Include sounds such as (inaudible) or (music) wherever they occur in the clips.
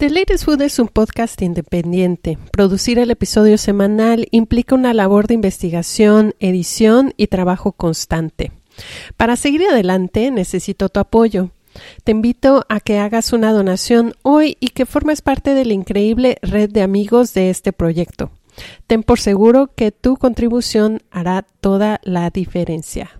The Latest Food es un podcast independiente. Producir el episodio semanal implica una labor de investigación, edición y trabajo constante. Para seguir adelante necesito tu apoyo. Te invito a que hagas una donación hoy y que formes parte de la increíble red de amigos de este proyecto. Ten por seguro que tu contribución hará toda la diferencia.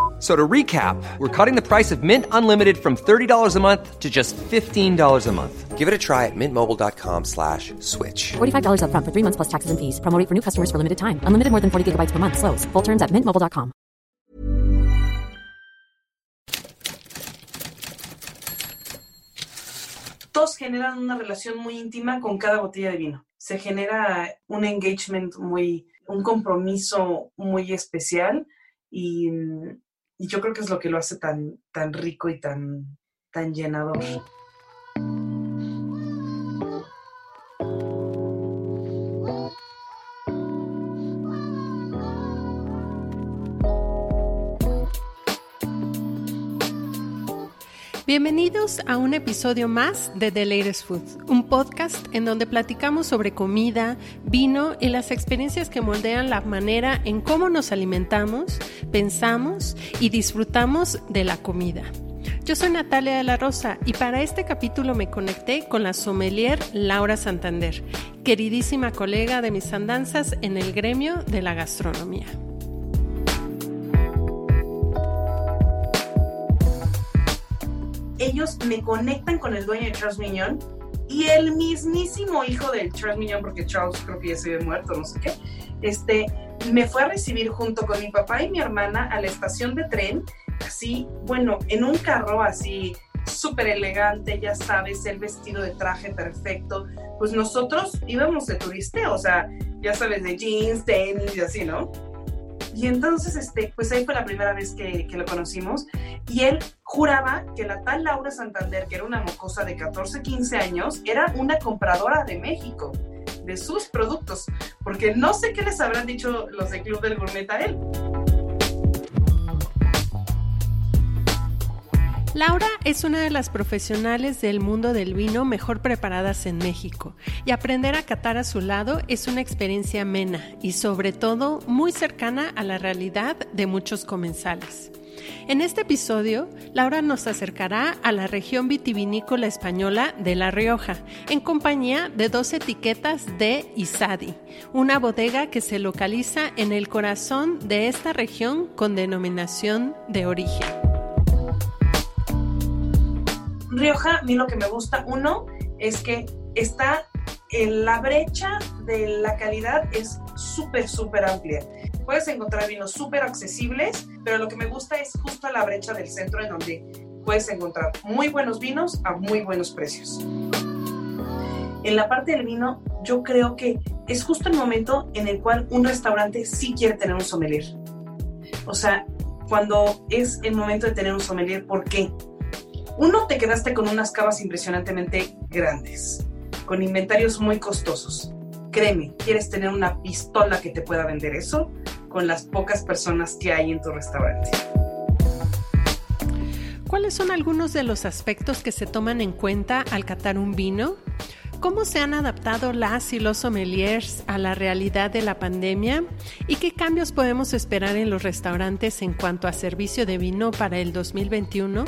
So to recap, we're cutting the price of Mint Unlimited from $30 a month to just $15 a month. Give it a try at mintmobile.com slash switch. $45 upfront for three months plus taxes and fees. Promoting for new customers for limited time. Unlimited more than 40 gigabytes per month. Slows. Full terms at mintmobile.com. Todos generan una relación muy íntima con cada botella de vino. Se genera un engagement muy, un compromiso muy especial y, mm, y yo creo que es lo que lo hace tan, tan rico y tan, tan llenador. Bienvenidos a un episodio más de The Latest Food, un podcast en donde platicamos sobre comida, vino y las experiencias que moldean la manera en cómo nos alimentamos, pensamos y disfrutamos de la comida. Yo soy Natalia de la Rosa y para este capítulo me conecté con la sommelier Laura Santander, queridísima colega de mis andanzas en el gremio de la gastronomía. Ellos me conectan con el dueño de Charles Mignon y el mismísimo hijo del Charles Mignon, porque Charles creo que ya se había muerto, no sé qué, este, me fue a recibir junto con mi papá y mi hermana a la estación de tren, así, bueno, en un carro así súper elegante, ya sabes, el vestido de traje perfecto. Pues nosotros íbamos de turisteo, o sea, ya sabes, de jeans, tenis y así, ¿no? Y entonces, este, pues ahí fue la primera vez que, que, lo conocimos. Y él juraba que la tal Laura Santander, que era una mocosa de 14, 15 años, era una compradora de México, de sus productos. Porque no sé qué les habrán dicho los de Club del Gourmet a él. Laura es una de las profesionales del mundo del vino mejor preparadas en México y aprender a catar a su lado es una experiencia amena y sobre todo muy cercana a la realidad de muchos comensales. En este episodio, Laura nos acercará a la región vitivinícola española de La Rioja, en compañía de dos etiquetas de Isadi, una bodega que se localiza en el corazón de esta región con denominación de origen. Rioja, a mí lo que me gusta, uno, es que está en la brecha de la calidad es súper, súper amplia. Puedes encontrar vinos súper accesibles, pero lo que me gusta es justo la brecha del centro en donde puedes encontrar muy buenos vinos a muy buenos precios. En la parte del vino, yo creo que es justo el momento en el cual un restaurante sí quiere tener un sommelier. O sea, cuando es el momento de tener un sommelier, ¿por qué? Uno, te quedaste con unas cavas impresionantemente grandes, con inventarios muy costosos. Créeme, ¿quieres tener una pistola que te pueda vender eso? Con las pocas personas que hay en tu restaurante. ¿Cuáles son algunos de los aspectos que se toman en cuenta al catar un vino? ¿Cómo se han adaptado las y los sommeliers a la realidad de la pandemia? ¿Y qué cambios podemos esperar en los restaurantes en cuanto a servicio de vino para el 2021?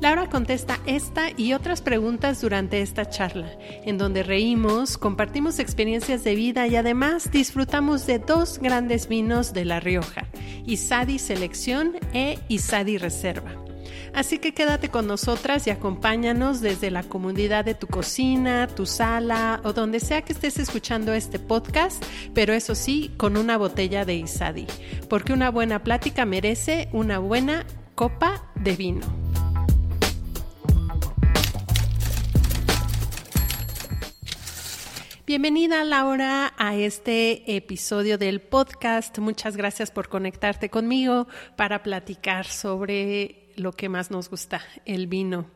Laura contesta esta y otras preguntas durante esta charla, en donde reímos, compartimos experiencias de vida y además disfrutamos de dos grandes vinos de La Rioja, Isadi Selección e Isadi Reserva. Así que quédate con nosotras y acompáñanos desde la comodidad de tu cocina, tu sala o donde sea que estés escuchando este podcast, pero eso sí, con una botella de Isadi, porque una buena plática merece una buena copa de vino. Bienvenida Laura a este episodio del podcast. Muchas gracias por conectarte conmigo para platicar sobre lo que más nos gusta, el vino.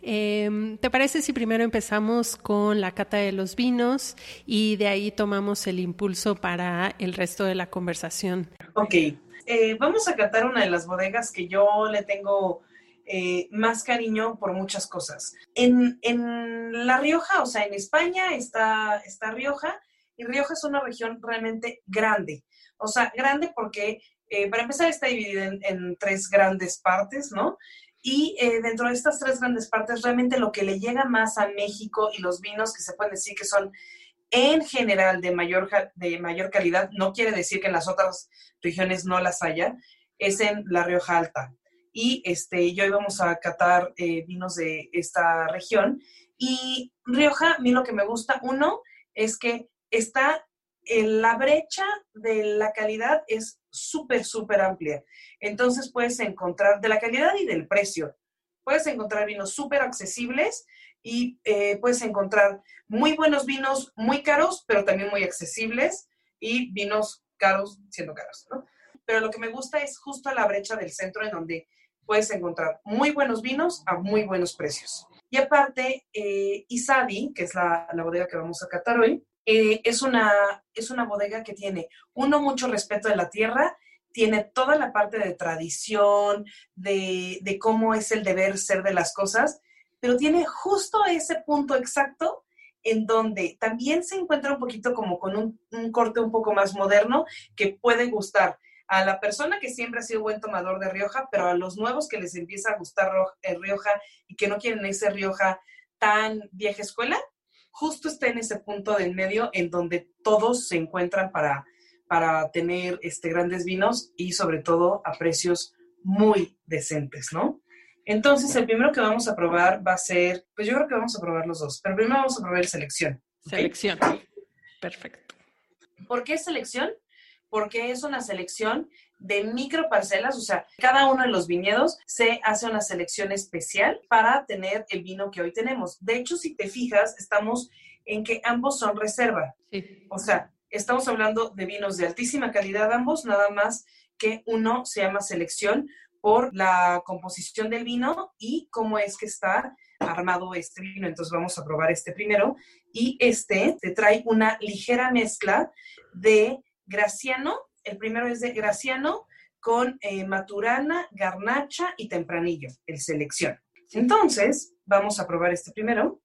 Em, ¿Te parece si primero empezamos con la cata de los vinos y de ahí tomamos el impulso para el resto de la conversación? Ok, eh, vamos a catar una de las bodegas que yo le tengo eh, más cariño por muchas cosas. En, en, La Rioja, o sea, en España está, está Rioja, y Rioja es una región realmente grande. O sea, grande porque, eh, para empezar, está dividida en, tres grandes partes, ¿no? Y eh, dentro de estas tres grandes partes, realmente lo que le llega más a México y los vinos que se pueden decir que son en general de mayor, de mayor calidad, no quiere decir que en las otras regiones no las haya, es en La Rioja Alta y este, yo íbamos a catar eh, vinos de esta región. Y Rioja, a mí lo que me gusta, uno, es que está en la brecha de la calidad es súper, súper amplia. Entonces puedes encontrar, de la calidad y del precio, puedes encontrar vinos súper accesibles y eh, puedes encontrar muy buenos vinos, muy caros, pero también muy accesibles y vinos caros siendo caros, ¿no? Pero lo que me gusta es justo la brecha del centro en donde puedes encontrar muy buenos vinos a muy buenos precios. Y aparte, eh, Isadi, que es la, bodega que vamos a catar hoy, eh, es, una, es una bodega que tiene, uno, mucho respeto de la tierra, tiene toda la parte de tradición, de, de cómo es el deber ser de las cosas, pero tiene justo ese punto exacto en donde también se encuentra un poquito como con un, un, corte un poco más moderno que puede gustar a la persona que siempre ha sido buen tomador de Rioja, pero a los nuevos que les empieza a gustar el Rioja y que no quieren ese Rioja tan vieja escuela, justo está en ese punto del medio en donde todos se encuentran para, para tener este, grandes vinos y sobre todo a precios muy decentes, ¿no? Entonces, el primero que vamos a probar va a ser, pues yo creo que vamos a probar los dos, pero primero vamos a probar selección. Selección. Perfecto. ¿Por qué selección? Porque es una selección de microparcelas, o sea, cada uno de los viñedos se hace una selección especial para tener el vino que hoy tenemos. De hecho, si te fijas, estamos en que ambos son reserva. O sea, estamos hablando de vinos de altísima calidad ambos, nada más que uno se llama selección por la composición del vino y cómo es que está armado este vino. Entonces vamos a probar este primero. Y este te trae una ligera mezcla de Graciano, el primero es de Graciano con eh, Maturana, Garnacha y Tempranillo, el selección. Entonces, vamos a probar este primero.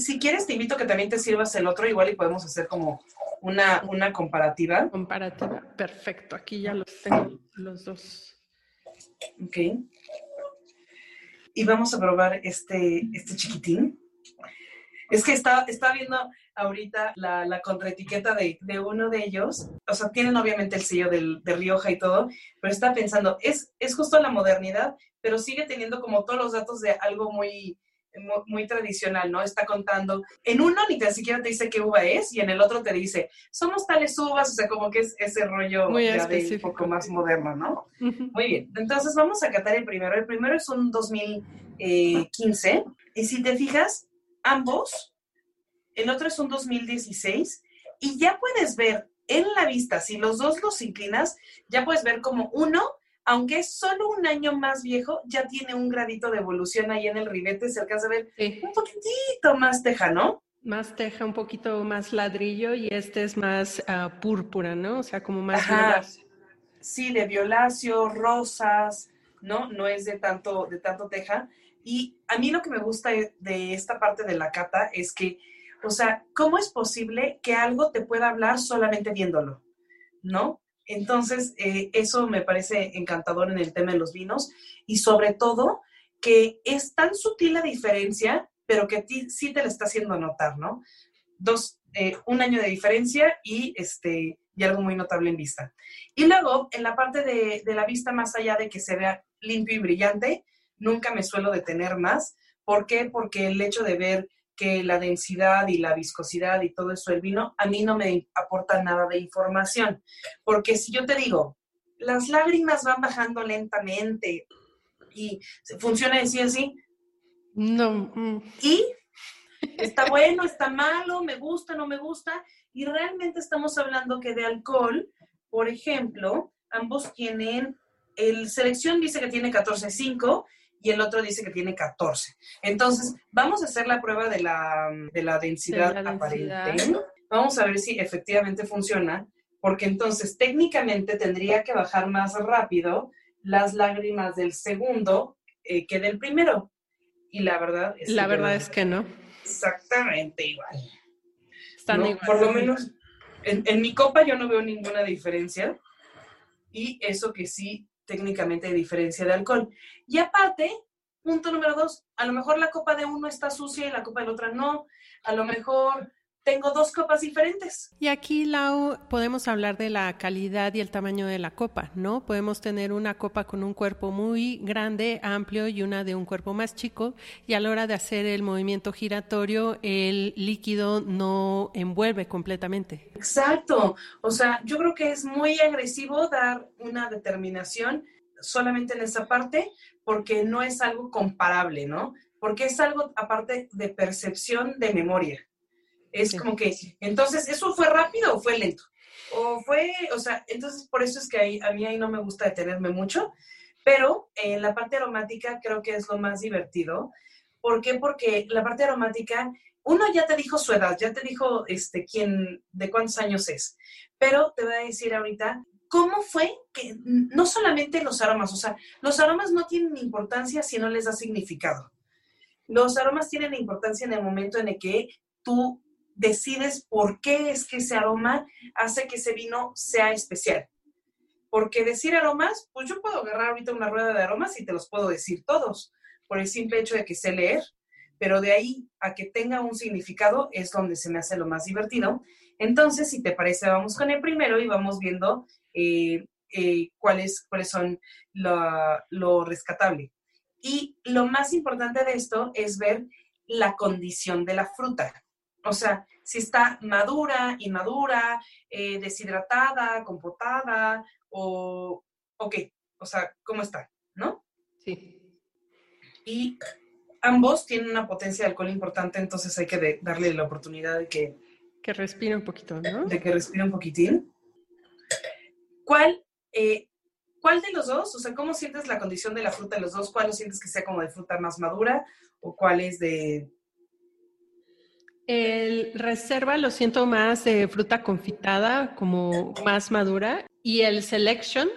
si quieres, te invito a que también te sirvas el otro, igual y podemos hacer como una, una comparativa. Comparativa, perfecto. Aquí ya los tengo los dos. Ok. Y vamos a probar este, este chiquitín. Es que está, está viendo ahorita la, la contraetiqueta de, de, uno de ellos. O sea, tienen obviamente el sello del, de Rioja y todo, pero está pensando, es, es justo la modernidad, pero sigue teniendo como todos los datos de algo muy, muy, tradicional, ¿no? Está contando, en uno ni siquiera te dice qué uva es y en el otro te dice, somos tales uvas, o sea, como que es ese rollo muy ya de un poco más moderno, ¿no? Muy bien, entonces vamos a catar el primero. El primero es un 2015 y si te fijas, ambos, el otro es un 2016, y ya puedes ver en la vista, si los dos los inclinas, ya puedes ver como uno, aunque es solo un año más viejo, ya tiene un gradito de evolución ahí en el ribete, se alcanza a ver un poquitito más teja, ¿no? Más teja, un poquito más ladrillo y este es más ah, púrpura, ¿no? O sea, como más Sí, de violáceo, rosas, ¿no? No es de tanto, de tanto teja. Y a mí lo que me gusta de esta parte de la cata es que, o sea, ¿cómo es posible que algo te pueda hablar solamente viéndolo? ¿No? Entonces, eh, eso me parece encantador en el tema de los vinos y sobre todo que es tan sutil la diferencia, pero que ti sí te la está haciendo notar, ¿no? Dos, eh, un año de diferencia y, este, y algo muy notable en vista. Y luego, en la parte de, de la vista, más allá de que se vea limpio y brillante, nunca me suelo detener más. ¿Por qué? Porque el hecho de ver que la densidad y la viscosidad y todo eso del vino a mí no me aporta nada de información. Porque si yo te digo, las lágrimas van bajando lentamente y funciona así así. No. Mm. Y está bueno, está malo, me gusta, no me gusta. Y realmente estamos hablando que de alcohol, por ejemplo, ambos tienen, el selección dice que tiene 14.5 y el otro dice que tiene 14. Entonces, vamos a hacer la prueba de la, de la densidad De la densidad. aparente. Vamos a ver si efectivamente funciona, porque entonces técnicamente tendría que bajar más rápido las lágrimas del segundo eh, que del primero. Y la verdad es La que verdad es que no. exactamente igual. Están ¿no? igual. Por lo menos en, en mi copa yo no veo ninguna diferencia. Y eso que sí, técnicamente hay diferencia de alcohol. Y aparte, punto número dos, a lo mejor la copa de uno está sucia y la copa de la otra no. A lo mejor tengo dos copas diferentes. Y aquí, Lau, podemos hablar de la calidad y el tamaño de la copa, ¿no? Podemos tener una copa con un cuerpo muy grande, amplio, y una de un cuerpo más chico, y a la hora de hacer el movimiento giratorio, el líquido no envuelve completamente. Exacto. O sea, yo creo que es muy agresivo dar una determinación solamente en esa parte porque no es algo comparable, ¿no? Porque es algo aparte de percepción de memoria. Es Sí. como que, entonces, ¿eso fue rápido o fue lento? O fue, o sea, entonces por eso es que ahí- a mí ahí no me gusta detenerme mucho, pero en la parte aromática creo que es lo más divertido. ¿Por qué? Porque la parte aromática, uno ya te dijo su edad, ya te dijo este, quién, de cuántos años es, pero te voy a decir ahorita cómo fue que no solamente los aromas, o sea, los aromas no tienen importancia si no les da significado. Los aromas tienen importancia en el momento en el que tú decides por qué es que ese aroma hace que ese vino sea especial. Porque decir aromas, pues yo puedo agarrar ahorita una rueda de aromas y te los puedo decir todos, por el simple hecho de que sé leer, pero de ahí a que tenga un significado es donde se me hace lo más divertido. Entonces, si te parece, vamos con el primero y vamos viendo eh, eh, cuáles, cuáles son lo rescatable. Y lo más importante de esto es ver la condición de la fruta. O sea, si está madura, inmadura, eh, deshidratada, compotada, o, o qué. O sea, ¿cómo está? ¿No? Sí. Y ambos tienen una potencia de alcohol importante, entonces hay que de- darle la oportunidad de que, Que respire un poquito, ¿no? de que respire un poquitín. ¿Cuál, eh, ¿Cuál de los dos? O sea, ¿cómo sientes la condición de la fruta de los dos? ¿Cuál lo sientes que sea como de fruta más madura? ¿O cuál es de... El reserva lo siento más de fruta confitada, como más madura, y el selection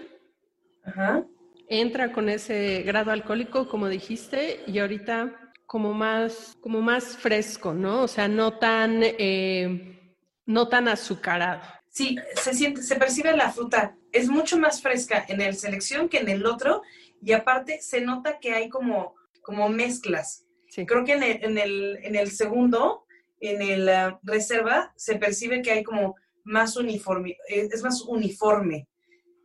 Ajá. entra con ese grado alcohólico, como dijiste, y ahorita como más, como más fresco, ¿no? O sea, no tan, eh, no tan azucarado. Sí, se siente, se percibe la fruta. Es mucho más fresca en el selección que en el otro. Y aparte se nota que hay como, como mezclas. Sí. Creo que en el, en el, en el segundo, en el ah, reserva, se percibe que hay como más uniforme, es, es más uniforme.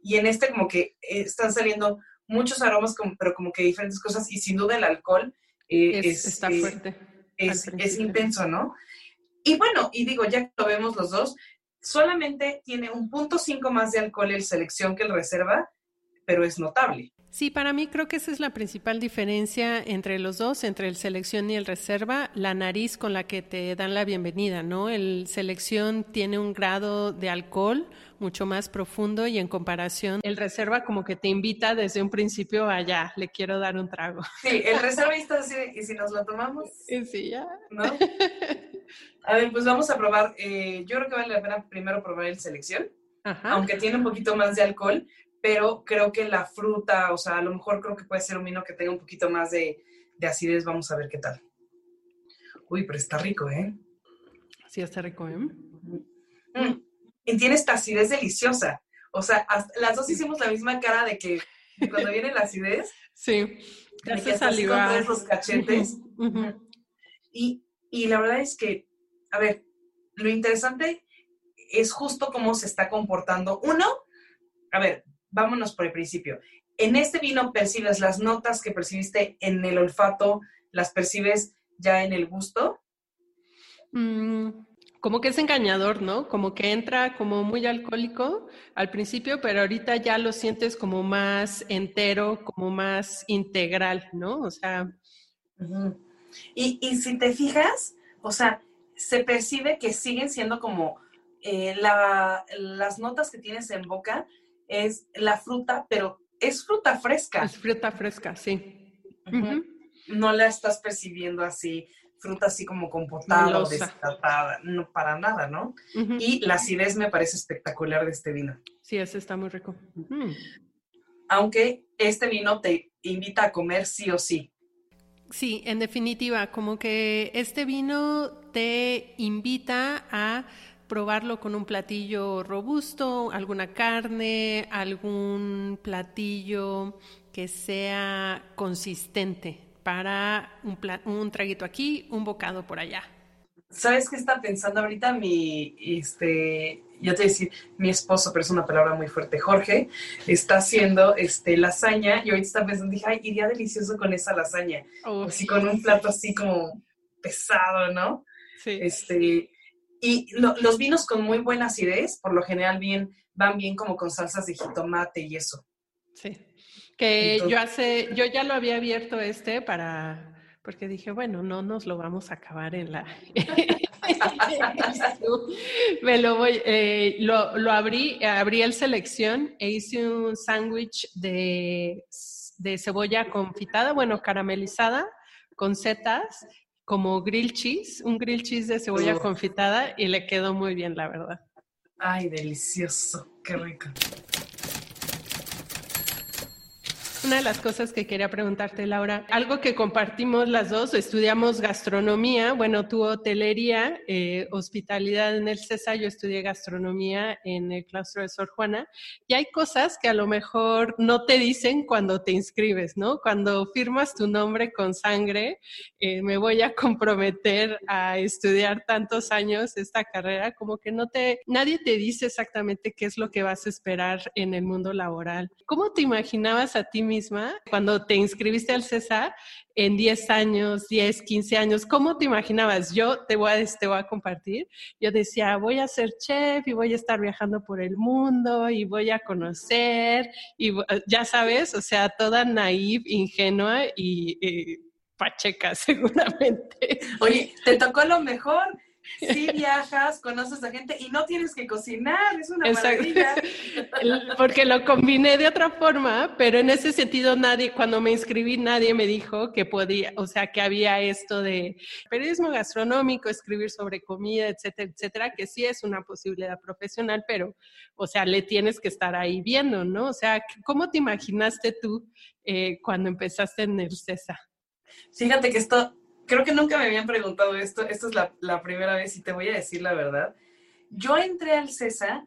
Y en este como que eh, están saliendo muchos aromas, pero como que diferentes cosas. Y sin duda el alcohol eh, Es- es, está eh, fuerte. es, intenso, ¿no? Y bueno, y digo, ya que lo vemos los dos, solamente tiene un punto cinco más de alcohol el selección que el reserva, pero es notable. Sí, para mí creo que esa es la principal diferencia entre los dos, entre el selección y el reserva, la nariz con la que te dan la bienvenida, ¿no? El selección tiene un grado de alcohol mucho más profundo y en comparación el reserva como que te invita desde un principio allá, le quiero dar un trago. (laughs) Sí, el reserva está así, y si nos lo tomamos, Sí, ya. ¿no? A ver, pues vamos a probar, eh, yo creo que vale la pena primero probar el selección, Ajá. aunque tiene un poquito más de alcohol, pero creo que la fruta, o sea, a lo mejor creo que puede ser un vino que tenga un poquito más de, de acidez, vamos a ver qué tal. Uy, pero está rico, ¿eh? Sí, está rico, ¿eh? Mm. Y tiene esta acidez deliciosa. O sea, hasta- las dos hicimos la misma cara de que cuando viene la acidez, (laughs) Sí. Te hace salivar. los cachetes. Y, y la verdad es que, a ver, lo interesante es justo cómo se está comportando. Uno, a ver, vámonos por el principio. En este vino percibes las notas que percibiste en el olfato, las percibes ya en el gusto. Mm, como que es engañador, ¿no? Como que entra como muy alcohólico al principio, pero ahorita ya lo sientes como más entero, como más integral, ¿no? O sea, y, y si te fijas, o sea, se percibe que siguen siendo como eh, la- las notas que tienes en boca, es la fruta, pero es fruta fresca. Es fruta fresca, sí. No la estás percibiendo así, fruta así como compotada o Melosa. deshidratada, no para nada, ¿no? Y la acidez me parece espectacular de este vino. Sí, ese está muy rico. Mm. Aunque este vino te invita a comer sí o sí. Sí, en definitiva, como que este vino te invita a probarlo con un platillo robusto, alguna carne, algún platillo que sea consistente para un, un traguito aquí, un bocado por allá. ¿Sabes qué está pensando ahorita mi, este, yo te voy a decir, mi esposo, pero es una palabra muy fuerte, Jorge, está haciendo este, lasaña y ahorita está pensando, dije, ay, iría delicioso con esa lasaña, Oh, así con un plato así como pesado, ¿no? sí. Este, y lo- los vinos con muy buena acidez, por lo general bien, van bien como con salsas de jitomate y eso. Sí. Que Entonces- yo hace, yo ya lo había abierto este para, porque dije, bueno, no nos lo vamos a acabar en la. (laughs) Me lo voy, eh, lo, lo abrí, abrí el selección e hice un sándwich de, de cebolla confitada, bueno, caramelizada, con setas, como grill cheese, un grill cheese de cebolla confitada y le quedó muy bien, la verdad. Ay, delicioso, qué rico. Una de las cosas que quería preguntarte, Laura, algo que compartimos las dos, estudiamos gastronomía, bueno, tú hotelería, eh, hospitalidad en el CESA, yo estudié gastronomía en el claustro de Sor Juana, y hay cosas que a lo mejor no te dicen cuando te inscribes, ¿no? Cuando firmas tu nombre con sangre, eh, me voy a comprometer a estudiar tantos años esta carrera, como que no te, nadie te dice exactamente qué es lo que vas a esperar en el mundo laboral. ¿Cómo te imaginabas a ti misma cuando te inscribiste al CESA en 10 años, 10, 15 años? ¿Cómo te imaginabas? Yo te voy a, te voy a compartir. Yo decía, voy a ser chef y voy a estar viajando por el mundo y voy a conocer y ya sabes, o sea, toda naive, ingenua y... y pacheca (laughs) seguramente. Oye, te tocó lo mejor. Sí viajas, conoces a gente y no tienes que cocinar, es una Exacto. maravilla. Porque lo combiné de otra forma, pero en ese sentido nadie, cuando me inscribí, nadie me dijo que podía, o sea, que había esto de periodismo gastronómico, escribir sobre comida, etcétera, etcétera, que sí es una posibilidad profesional, pero, o sea, le tienes que estar ahí viendo, ¿no? O sea, ¿cómo te imaginaste tú eh, cuando empezaste en el CESA? Fíjate que esto, creo que nunca me habían preguntado esto, esto es la, la primera vez y te voy a decir la verdad. Yo entré al CESA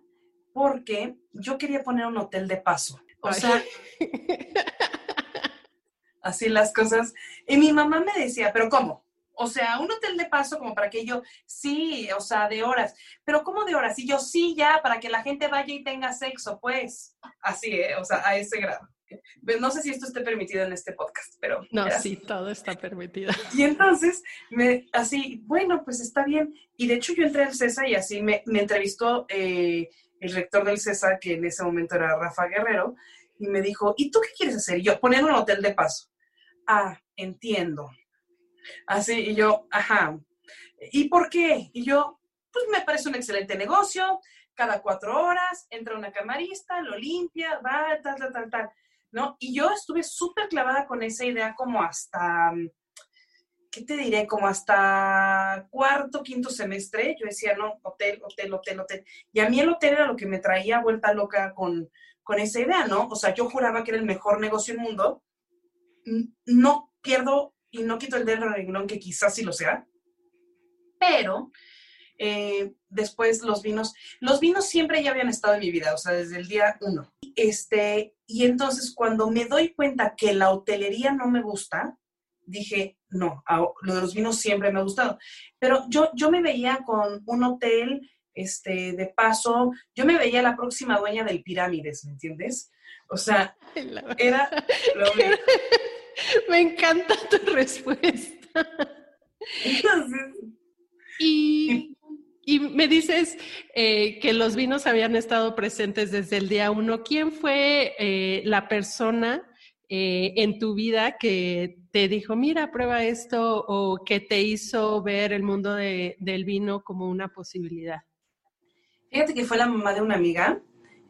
porque yo quería poner un hotel de paso. O Ay. sea, (laughs) así las cosas. Y mi mamá me decía, pero ¿cómo? O sea, un hotel de paso como para que yo, sí, o sea, de horas. Pero ¿cómo de horas? Y yo, sí, ya, para que la gente vaya y tenga sexo, pues. Así, ¿eh? O sea, a ese grado. Pues, No sé si esto esté permitido en este podcast, pero... No, era sí, todo está permitido. (laughs) y entonces, me, así, bueno, pues está bien. Y de hecho yo entré al CESA y así me, me entrevistó eh, el rector del CESA, que en ese momento era Rafa Guerrero, y me dijo, ¿y tú qué quieres hacer? Y yo, poner un hotel de paso. Ah, entiendo. Así, y yo, ajá. ¿Y por qué? Y yo, pues me parece un excelente negocio. Cada cuatro horas entra una camarista, lo limpia, va, tal, tal, tal, tal. ¿No? Y yo estuve súper clavada con esa idea como hasta, ¿qué te diré? Como hasta cuarto, quinto semestre. Yo decía, no, hotel, hotel, hotel, hotel. Y a mí el hotel era lo que me traía vuelta loca con, con esa idea, ¿no? O sea, yo juraba que era el mejor negocio del mundo. No pierdo y no quito el dedo del renglón, que quizás sí lo sea. Pero eh, después los vinos, los vinos siempre ya habían estado en mi vida, o sea, desde el día uno. Este, y entonces cuando me doy cuenta que la hotelería no me gusta, dije, no, lo de los vinos siempre me ha gustado. Pero yo, yo me veía con un hotel, este, de paso, yo me veía la próxima dueña del Pirámides, ¿me entiendes? O sea, (laughs) era lo. (laughs) Me encanta tu respuesta. Entonces, Y, y me dices eh, que los vinos habían estado presentes desde el día uno. ¿Quién fue eh, la persona eh, en tu vida que te dijo, mira, prueba esto, o que te hizo ver el mundo de- del vino como una posibilidad? Fíjate que fue la mamá de una amiga.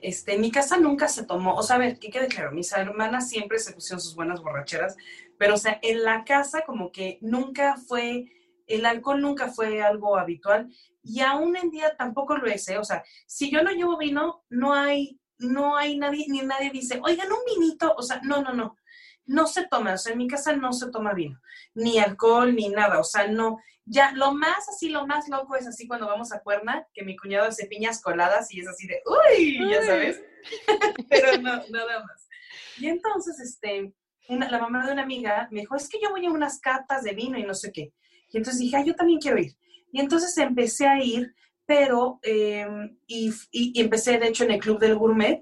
Este, mi casa nunca se tomó, o sea, a ver, que quede claro, mis hermanas siempre se pusieron sus buenas borracheras, pero o sea, en la casa como que nunca fue, el alcohol nunca fue algo habitual y aún en día tampoco lo es, ¿eh? o sea, si yo no llevo vino, no hay, no hay nadie, ni nadie dice, oigan, un vinito, o sea, no, no, no, no se toma, o sea, en mi casa no se toma vino, ni alcohol, ni nada, o sea, no, ya, lo más así, lo más loco es así cuando vamos a Cuerna, que mi cuñado hace piñas coladas y es así de, uy, ya sabes, (laughs) pero no, nada más. Y entonces, este, la mamá de una amiga me dijo, es que yo voy a unas catas de vino y no sé qué. Y entonces dije, ah, yo también quiero ir. Y entonces empecé a ir, pero, y, y, empecé de hecho en el Club del Gourmet,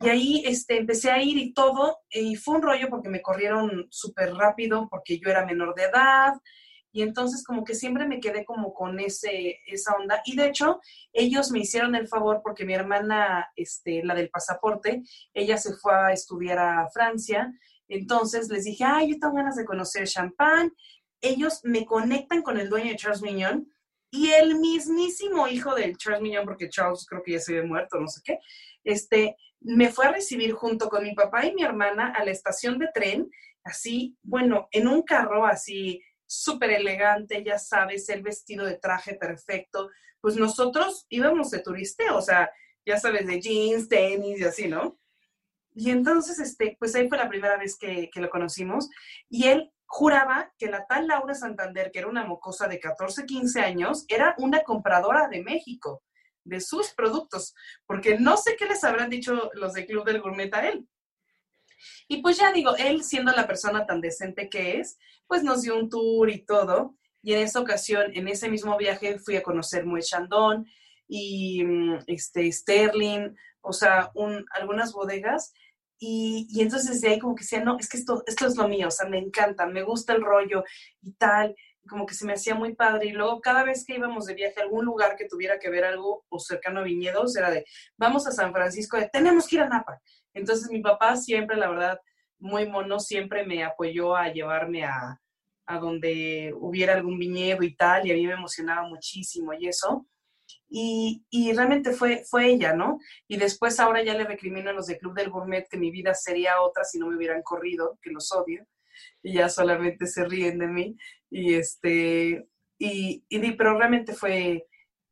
y ahí este, empecé a ir y todo, y fue un rollo porque me corrieron súper rápido porque yo era menor de edad, y entonces como que siempre me quedé como con ese, esa onda. Y de hecho, ellos me hicieron el favor porque mi hermana, este, la del pasaporte, ella se fue a estudiar a Francia. Entonces les dije, ay, yo tengo ganas de conocer champán. Ellos me conectan con el dueño de Charles Mignon y el mismísimo hijo del Charles Mignon, porque Charles creo que ya se había muerto, no sé qué, este, me fue a recibir junto con mi papá y mi hermana a la estación de tren, así, bueno, en un carro así súper elegante, ya sabes, el vestido de traje perfecto. Pues nosotros íbamos de turisteo, o sea, ya sabes, de jeans, tenis y así, ¿no? Y entonces, este, pues ahí fue la primera vez que, que lo conocimos y él juraba que la tal Laura Santander, que era una mocosa de 14, 15 años, era una compradora de México, de sus productos, porque no sé qué les habrán dicho los de Club del Gourmet a él. Y pues ya digo, él siendo la persona tan decente que es, pues nos dio un tour y todo. Y en esa ocasión, en ese mismo viaje, fui a conocer Moet Chandon y mm, este, Sterling, o sea, un, algunas bodegas. Y, y, entonces de ahí como que decía, no, es que esto, esto es lo mío, o sea, me encanta, me gusta el rollo y tal, como que se me hacía muy padre. Y luego cada vez que íbamos de viaje a algún lugar que tuviera que ver algo o cercano a viñedos, era de, vamos a San Francisco, de, tenemos que ir a Napa. Entonces mi papá siempre, la verdad, muy mono, siempre me apoyó a llevarme a, a donde hubiera algún viñedo y tal, y a mí me emocionaba muchísimo y eso. Y, y, realmente fue, fue ella, ¿no? Y después ahora ya le recrimino a los de Club del Gourmet que mi vida sería otra si no me hubieran corrido, que los odio, y ya solamente se ríen de mí. Y este, y, y pero realmente fue,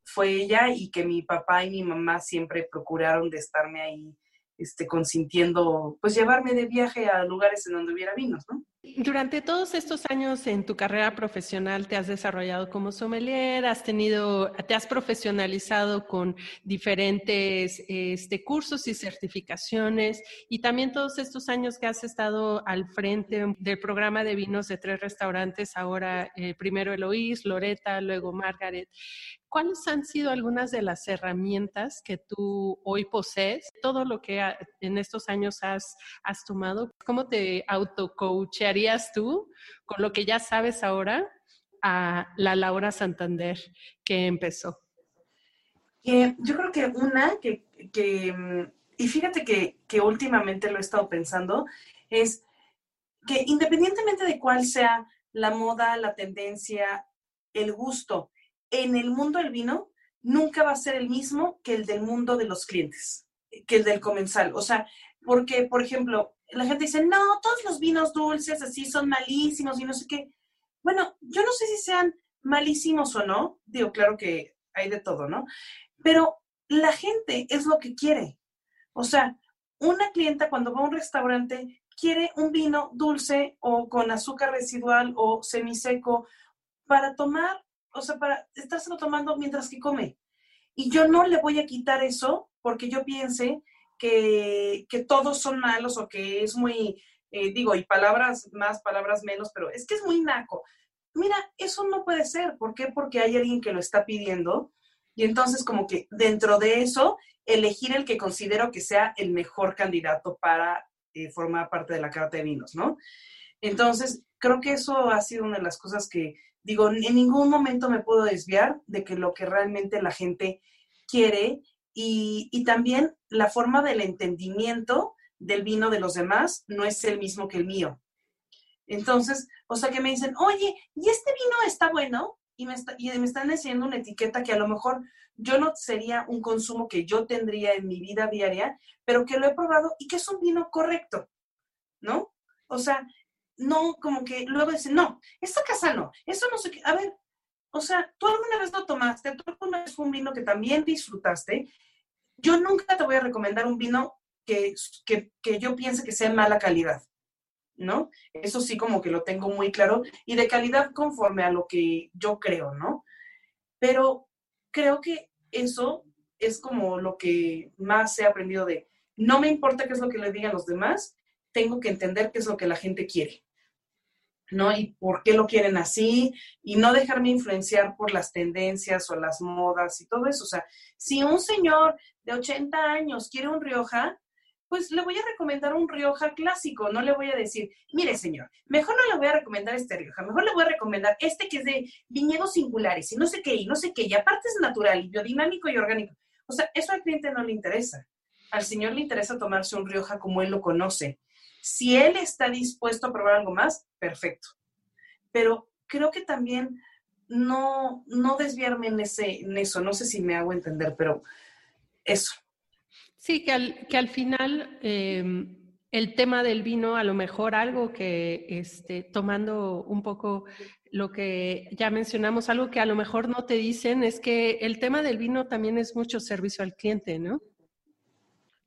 fue ella y que mi papá y mi mamá siempre procuraron de estarme ahí este, consintiendo, pues llevarme de viaje a lugares en donde hubiera vinos, ¿no? Durante todos estos años en tu carrera profesional te has desarrollado como sommelier, has tenido, te has profesionalizado con diferentes este, cursos y certificaciones y también todos estos años que has estado al frente del programa de vinos de tres restaurantes, ahora eh, primero Eloís, Loreta, luego Margaret. ¿Cuáles han sido algunas de las herramientas que tú hoy posees? Todo lo que en estos años has, has tomado, ¿cómo te autocoachearías tú con lo que ya sabes ahora a la Laura Santander que empezó? yo creo que una que, mm, y fíjate que, que últimamente lo he estado pensando, es que independientemente de cuál sea la moda, la tendencia, el gusto, en el mundo del vino nunca va a ser el mismo que el del mundo de los clientes, que el del comensal. O sea, porque, por ejemplo, la gente dice, no, todos los vinos dulces así son malísimos y no sé qué. Bueno, yo no sé si sean malísimos o no, digo, claro que hay de todo, ¿no? Pero la gente es lo que quiere. O sea, una clienta cuando va a un restaurante quiere un vino dulce o con azúcar residual o semiseco para tomar o sea, para estárselo tomando mientras que come. Y yo no le voy a quitar eso porque yo piense que, que todos son malos o que es muy, eh, digo, y palabras más, palabras menos, pero es que es muy naco. Mira, eso no puede ser. ¿Por qué? Porque hay alguien que lo está pidiendo. Y entonces como que dentro de eso, elegir el que considero que sea el mejor candidato para eh, formar parte de la carta de vinos, ¿no? Entonces, creo que eso ha sido una de las cosas que digo, en ningún momento me puedo desviar de que lo que realmente la gente quiere y, y, también la forma del entendimiento del vino de los demás no es el mismo que el mío. Entonces, o sea que me dicen, oye, ¿y este vino está bueno? Y me, está, y me están enseñando una etiqueta que a lo mejor yo no sería un consumo que yo tendría en mi vida diaria, pero que lo he probado y que es un vino correcto, ¿no? O sea, no como que luego dicen, no, esta casa no, eso no sé qué. A ver, o sea, tú alguna vez lo tomaste, tú alguna vez fue un vino que también disfrutaste. Yo nunca te voy a recomendar un vino que, que, que yo piense que sea mala calidad, ¿no? Eso sí como que lo tengo muy claro y de calidad conforme a lo que yo creo, ¿no? Pero creo que eso es como lo que más he aprendido de, no me importa qué es lo que le digan los demás, tengo que entender qué es lo que la gente quiere. ¿No? Y por qué lo quieren así, y no dejarme influenciar por las tendencias o las modas y todo eso. O sea, si un señor de 80 años quiere un Rioja, pues le voy a recomendar un Rioja clásico, no le voy a decir, mire señor, mejor no le voy a recomendar este Rioja, mejor le voy a recomendar este que es de viñedos singulares y no sé qué, y no sé qué, y aparte es natural y biodinámico y orgánico. O sea, eso al cliente no le interesa. Al señor le interesa tomarse un Rioja como él lo conoce. Si él está dispuesto a probar algo más, perfecto. Pero creo que también no, no desviarme en, ese, en eso, no sé si me hago entender, pero eso. Sí, que al, que al final em, el tema del vino, a lo mejor algo que, este, tomando un poco lo que ya mencionamos, algo que a lo mejor no te dicen, es que el tema del vino también es mucho servicio al cliente, ¿no?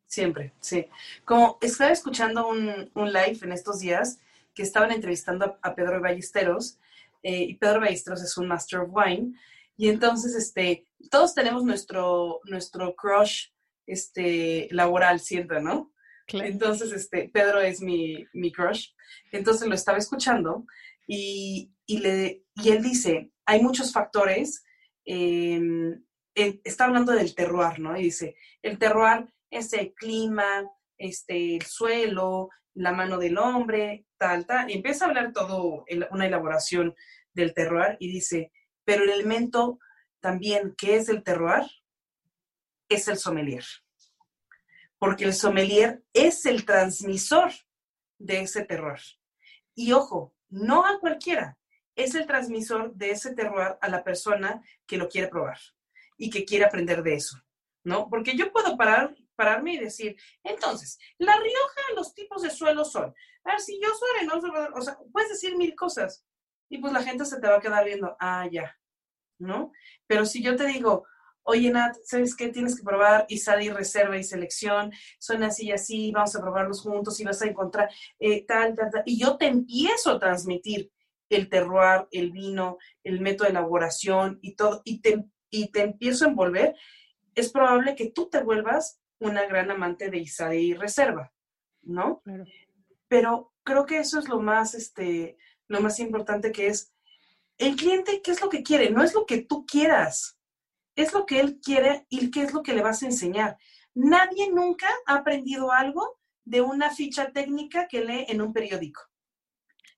Siempre, sí. Como estaba escuchando un, un live en estos días que estaban entrevistando a, Pedro Ballesteros, eh, y Pedro Ballesteros es un Master of Wine, y entonces, este, todos tenemos nuestro, nuestro crush este, laboral siempre, ¿no? Entonces, este, Pedro es mi, mi, crush. Entonces lo estaba escuchando y, y, le, y él dice, hay muchos factores, em, está hablando del terroir, ¿no? Y dice, el terroir es el clima, este, el suelo, la mano del hombre, tal, tal. Y empieza a hablar todo, una elaboración del terroir y dice, pero el elemento también que es el terroir es el sommelier. Porque el sommelier es el transmisor de ese terror. Y ojo, no a cualquiera, es el transmisor de ese terror a la persona que lo quiere probar y que quiere aprender de eso, ¿no? Porque yo puedo parar, pararme y decir, entonces, La Rioja, los tipos de suelo son arcilloso, arenoso, o sea, puedes decir mil cosas y pues la gente se te va a quedar viendo, ah, ya, ¿no? Pero si yo te digo, oye Nat, ¿sabes qué? Tienes que probar y salir reserva y selección, son así y así, vamos a probarlos juntos y vas a encontrar eh, tal, tal, tal. Y yo te empiezo a transmitir el terroir, el vino, el método de elaboración y todo, y te, y te empiezo a envolver, es probable que tú te vuelvas una gran amante de Isaí Reserva, ¿no? Pero creo que eso es lo más, este, lo más importante que es el cliente, ¿qué es lo que quiere? No es lo que tú quieras es lo que él quiere y qué es lo que le vas a enseñar. Nadie nunca ha aprendido algo de una ficha técnica que lee en un periódico.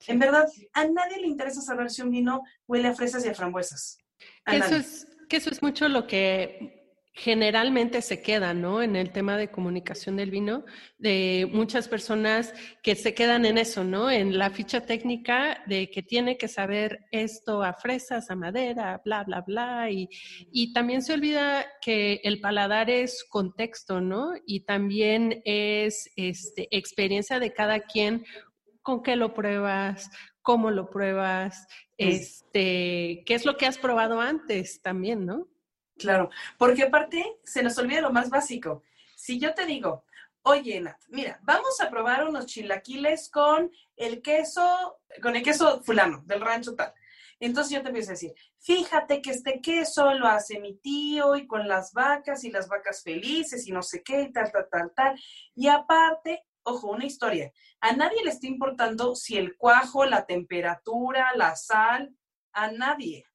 En verdad, a nadie le interesa saber si un vino huele a fresas y a frambuesas. eso es, que eso es mucho lo que generalmente se queda, ¿no? En el tema de comunicación del vino, de muchas personas que se quedan en eso, ¿no? En la ficha técnica de que tiene que saber esto a fresas, a madera, bla, bla, bla. Y, y también se olvida que el paladar es contexto, ¿no? Y también es este, experiencia de cada quien con qué lo pruebas, cómo lo pruebas, este, qué es lo que has probado antes también, ¿no? Claro, porque aparte se nos olvida lo más básico. Si yo te digo, oye, Nat, mira, vamos a probar unos chilaquiles con el queso, con el queso fulano, del rancho tal. Entonces yo te empiezo a decir, fíjate que este queso lo hace mi tío y con las vacas y las vacas felices y no sé qué y tal, tal, tal, tal. Y aparte, ojo, una historia. A nadie le está importando si el cuajo, la temperatura, la sal, a nadie.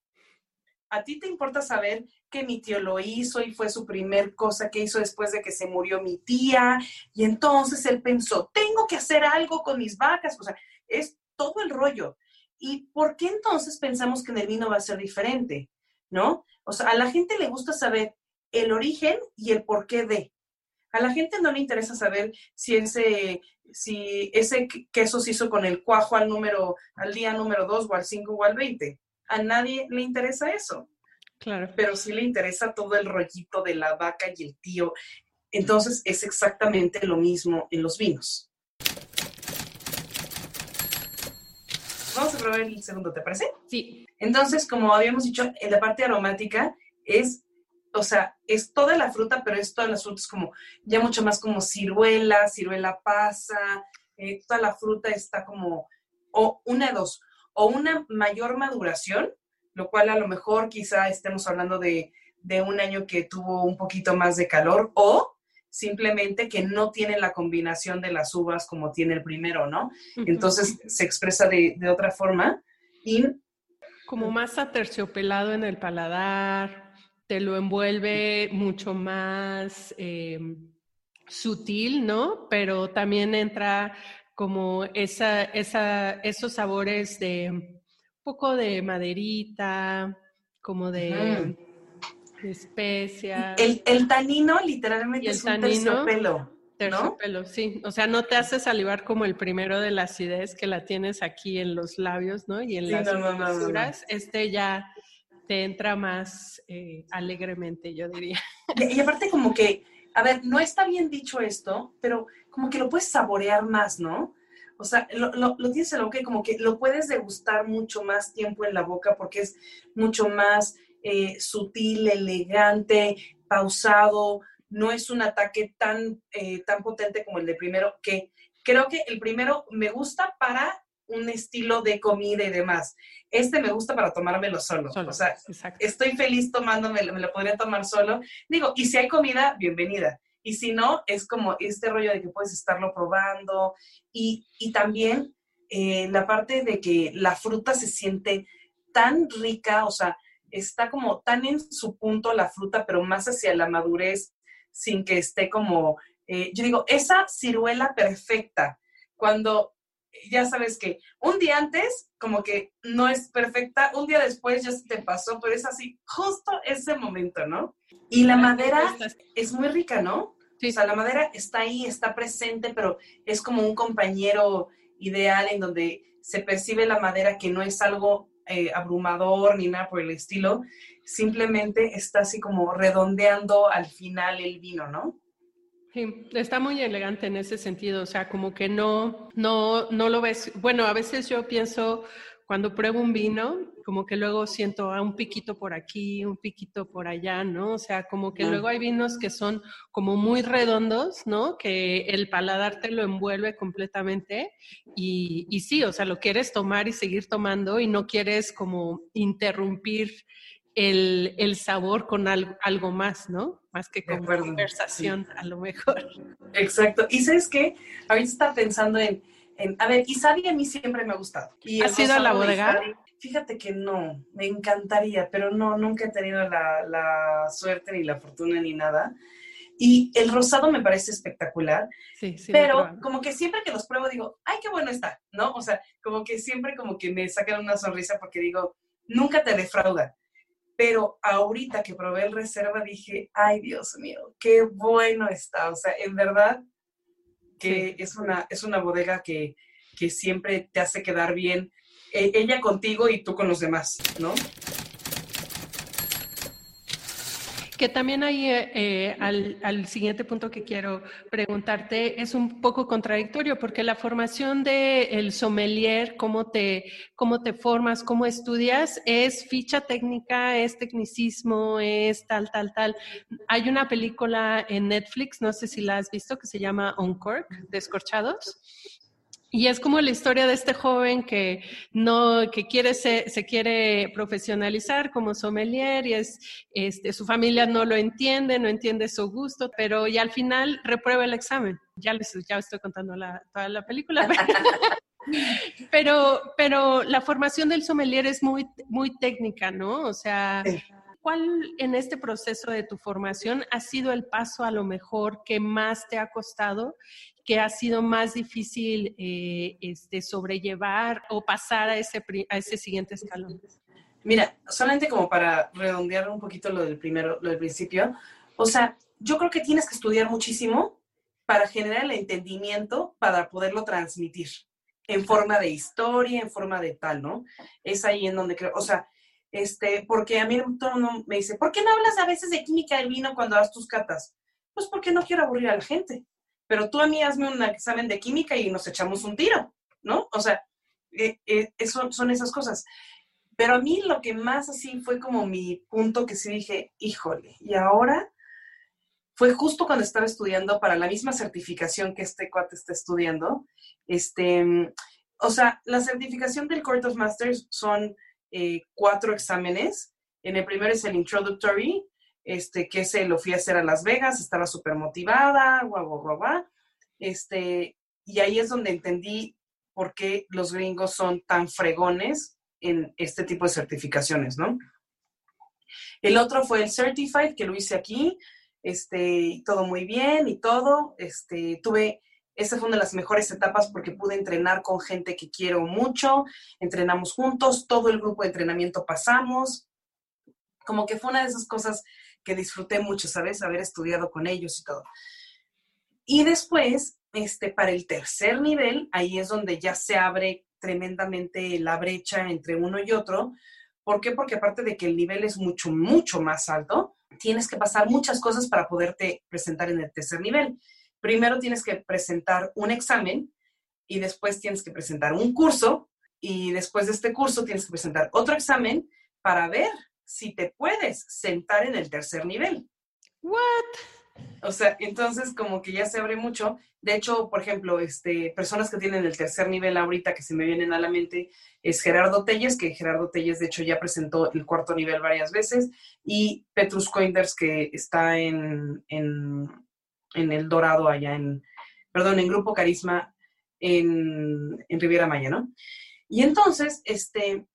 A ti te importa saber mi tío lo hizo y fue su primer cosa que hizo después de que se murió mi tía. Y entonces él pensó, tengo que hacer algo con mis vacas. O sea, es todo el rollo. ¿Y por qué entonces pensamos que en el vino va a ser diferente? ¿No? O sea, a la gente le gusta saber el origen y el porqué de. A la gente no le interesa saber si ese, si ese queso se hizo con el cuajo al número, al día número 2 o al 5 o al 20. A nadie le interesa eso. Claro. pero sí le interesa todo el rollito de la vaca y el tío. Entonces es exactamente lo mismo en los vinos. Vamos a probar el segundo, ¿te parece? Sí. Entonces, como habíamos dicho, en la parte aromática es, o sea, es toda la fruta, pero es todas las frutas como, ya mucho más como ciruela, ciruela pasa, eh, toda la fruta está como, o una de dos, o una mayor maduración, lo cual a lo mejor quizá estemos hablando de, de un año que tuvo un poquito más de calor, o simplemente que no tiene la combinación de las uvas como tiene el primero, ¿no? Entonces se expresa de, de otra forma y Como más aterciopelado en el paladar, te lo envuelve mucho más eh, sutil, ¿no? Pero también entra como esa, esa, esos sabores de poco de maderita, como de, especias. el, el tanino literalmente el es un tanino, terciopelo, ¿no? Terciopelo, sí. O sea, no te hace salivar como el primero de la acidez que la tienes aquí en los labios, ¿no? Y en Sí, las no, no, no, no, no. Este ya te entra más eh, alegremente, yo diría. Y, y aparte como que, a ver, no está bien dicho esto, pero como que lo puedes saborear más, ¿no? O sea, lo, lo, lo tienes en boca y como que lo puedes degustar mucho más tiempo en la boca porque es mucho más eh, sutil, elegante, pausado, no es un ataque tan, eh, tan potente como el de primero, que creo que el primero me gusta para un estilo de comida y demás. Este me gusta para tomármelo solo. Solo, O sea, exacto. estoy feliz tomándome, me lo podría tomar solo. Digo, y si hay comida, bienvenida. Y si no, es como este rollo de que puedes estarlo probando. Y, y también eh, la parte de que la fruta se siente tan rica, o sea, está como tan en su punto la fruta, pero más hacia la madurez, sin que esté como, eh, yo digo, esa ciruela perfecta, cuando ya sabes que un día antes como que no es perfecta, un día después ya se te pasó, pero es así, justo ese momento, ¿no? Y la madera es muy rica, ¿no? Sí. O sea, la madera está ahí, está presente, pero es como un compañero ideal en donde se percibe la madera que no es algo eh, abrumador ni nada por el estilo, simplemente está así como redondeando al final el vino, ¿no? Sí, está muy elegante en ese sentido, o sea, como que no, no, no lo ves. Bueno, a veces yo pienso cuando pruebo un vino, como que luego siento ah, un piquito por aquí, un piquito por allá, ¿no? O sea, como que Ah. luego hay vinos que son como muy redondos, ¿no? Que el paladar te lo envuelve completamente y, y sí, o sea, lo quieres tomar y seguir tomando y no quieres como interrumpir el, el sabor con al- algo más, ¿no? Más que con conversación, a lo mejor. Exacto. Y sabes qué, ahorita está pensando en, en a ver, Isadi a mí siempre me ha gustado. Y ¿Has ido a la bodega? Fíjate que no, me encantaría, pero no, nunca he tenido la, la suerte ni la fortuna ni nada. Y el rosado me parece espectacular, Sí, sí. pero como que siempre que los pruebo digo, ay, qué bueno está, ¿no? O sea, como que siempre como que me sacan una sonrisa porque digo, nunca te defrauda. Pero ahorita que probé el reserva dije, ay, Dios mío, qué bueno está. O sea, en verdad que es, una, es una bodega que, que siempre te hace quedar bien, eh, ella contigo y tú con los demás, ¿no? Que también ahí, eh, eh, al, siguiente punto que quiero preguntarte, es un poco contradictorio porque la formación del sommelier, cómo te, cómo te formas, cómo estudias, es ficha técnica, es tecnicismo, es tal, tal, tal. Hay una película en Netflix, no sé si la has visto, que se llama On Cork, Descorchados. Y es como la historia de este joven que no, que quiere se, se quiere profesionalizar como sommelier y es, este, su familia no lo entiende, no entiende su gusto, pero y al final reprueba el examen. Ya les, ya estoy contando la, toda la película. (laughs) Pero, pero la formación del sommelier es muy, muy técnica, ¿no? O sea, Sí. ¿cuál en este proceso de tu formación ha sido el paso a lo mejor que más te ha costado, que ha sido más difícil eh, este, sobrellevar o pasar a ese, a ese siguiente escalón? Mira, solamente como para redondear un poquito lo del primero, lo del principio, o sea, yo creo que tienes que estudiar muchísimo para generar el entendimiento para poderlo transmitir en forma de historia, en forma de tal, ¿no? Es ahí en donde creo, o sea, este, porque a mí todo el mundo me dice, ¿por qué no hablas a veces de química del vino cuando das tus catas? Pues porque no quiero aburrir a la gente. Pero tú a mí hazme un examen de química y nos echamos un tiro, ¿no? O sea, eh, son esas cosas. Pero a mí lo que más así fue como mi punto que sí dije, híjole, y ahora fue justo cuando estaba estudiando para la misma certificación que este cuate está estudiando. Este, o sea, la certificación del Court of Masters son eh, cuatro exámenes. En el primero es el Introductory, este, que se lo fui a hacer a Las Vegas, estaba súper motivada, guau, guau, guau, este, y ahí es donde entendí por qué los gringos son tan fregones en este tipo de certificaciones, ¿no? El otro fue el Certified, que lo hice aquí, este, todo muy bien y todo. Este, tuve, esa fue una de las mejores etapas porque pude entrenar con gente que quiero mucho, entrenamos juntos, todo el grupo de entrenamiento pasamos. Como que fue una de esas cosas que disfruté mucho, ¿sabes? Haber estudiado con ellos y todo. Y después, este, para el tercer nivel, ahí es donde ya se abre tremendamente la brecha entre uno y otro. ¿Por qué? Porque aparte de que el nivel es mucho, mucho más alto, tienes que pasar muchas cosas para poderte presentar en el tercer nivel. Primero tienes que presentar un examen y después tienes que presentar un curso y después de este curso tienes que presentar otro examen para ver si te puedes sentar en el tercer nivel. What? O sea, entonces como que ya se abre mucho. De hecho, por ejemplo, este, personas que tienen el tercer nivel ahorita que se me vienen a la mente es Gerardo Telles, que Gerardo Telles de hecho ya presentó el cuarto nivel varias veces, y Petrus Coinders, que está en, en, en, El Dorado allá en, perdón, en Grupo Carisma en, en Riviera Maya, ¿no? Y entonces, este,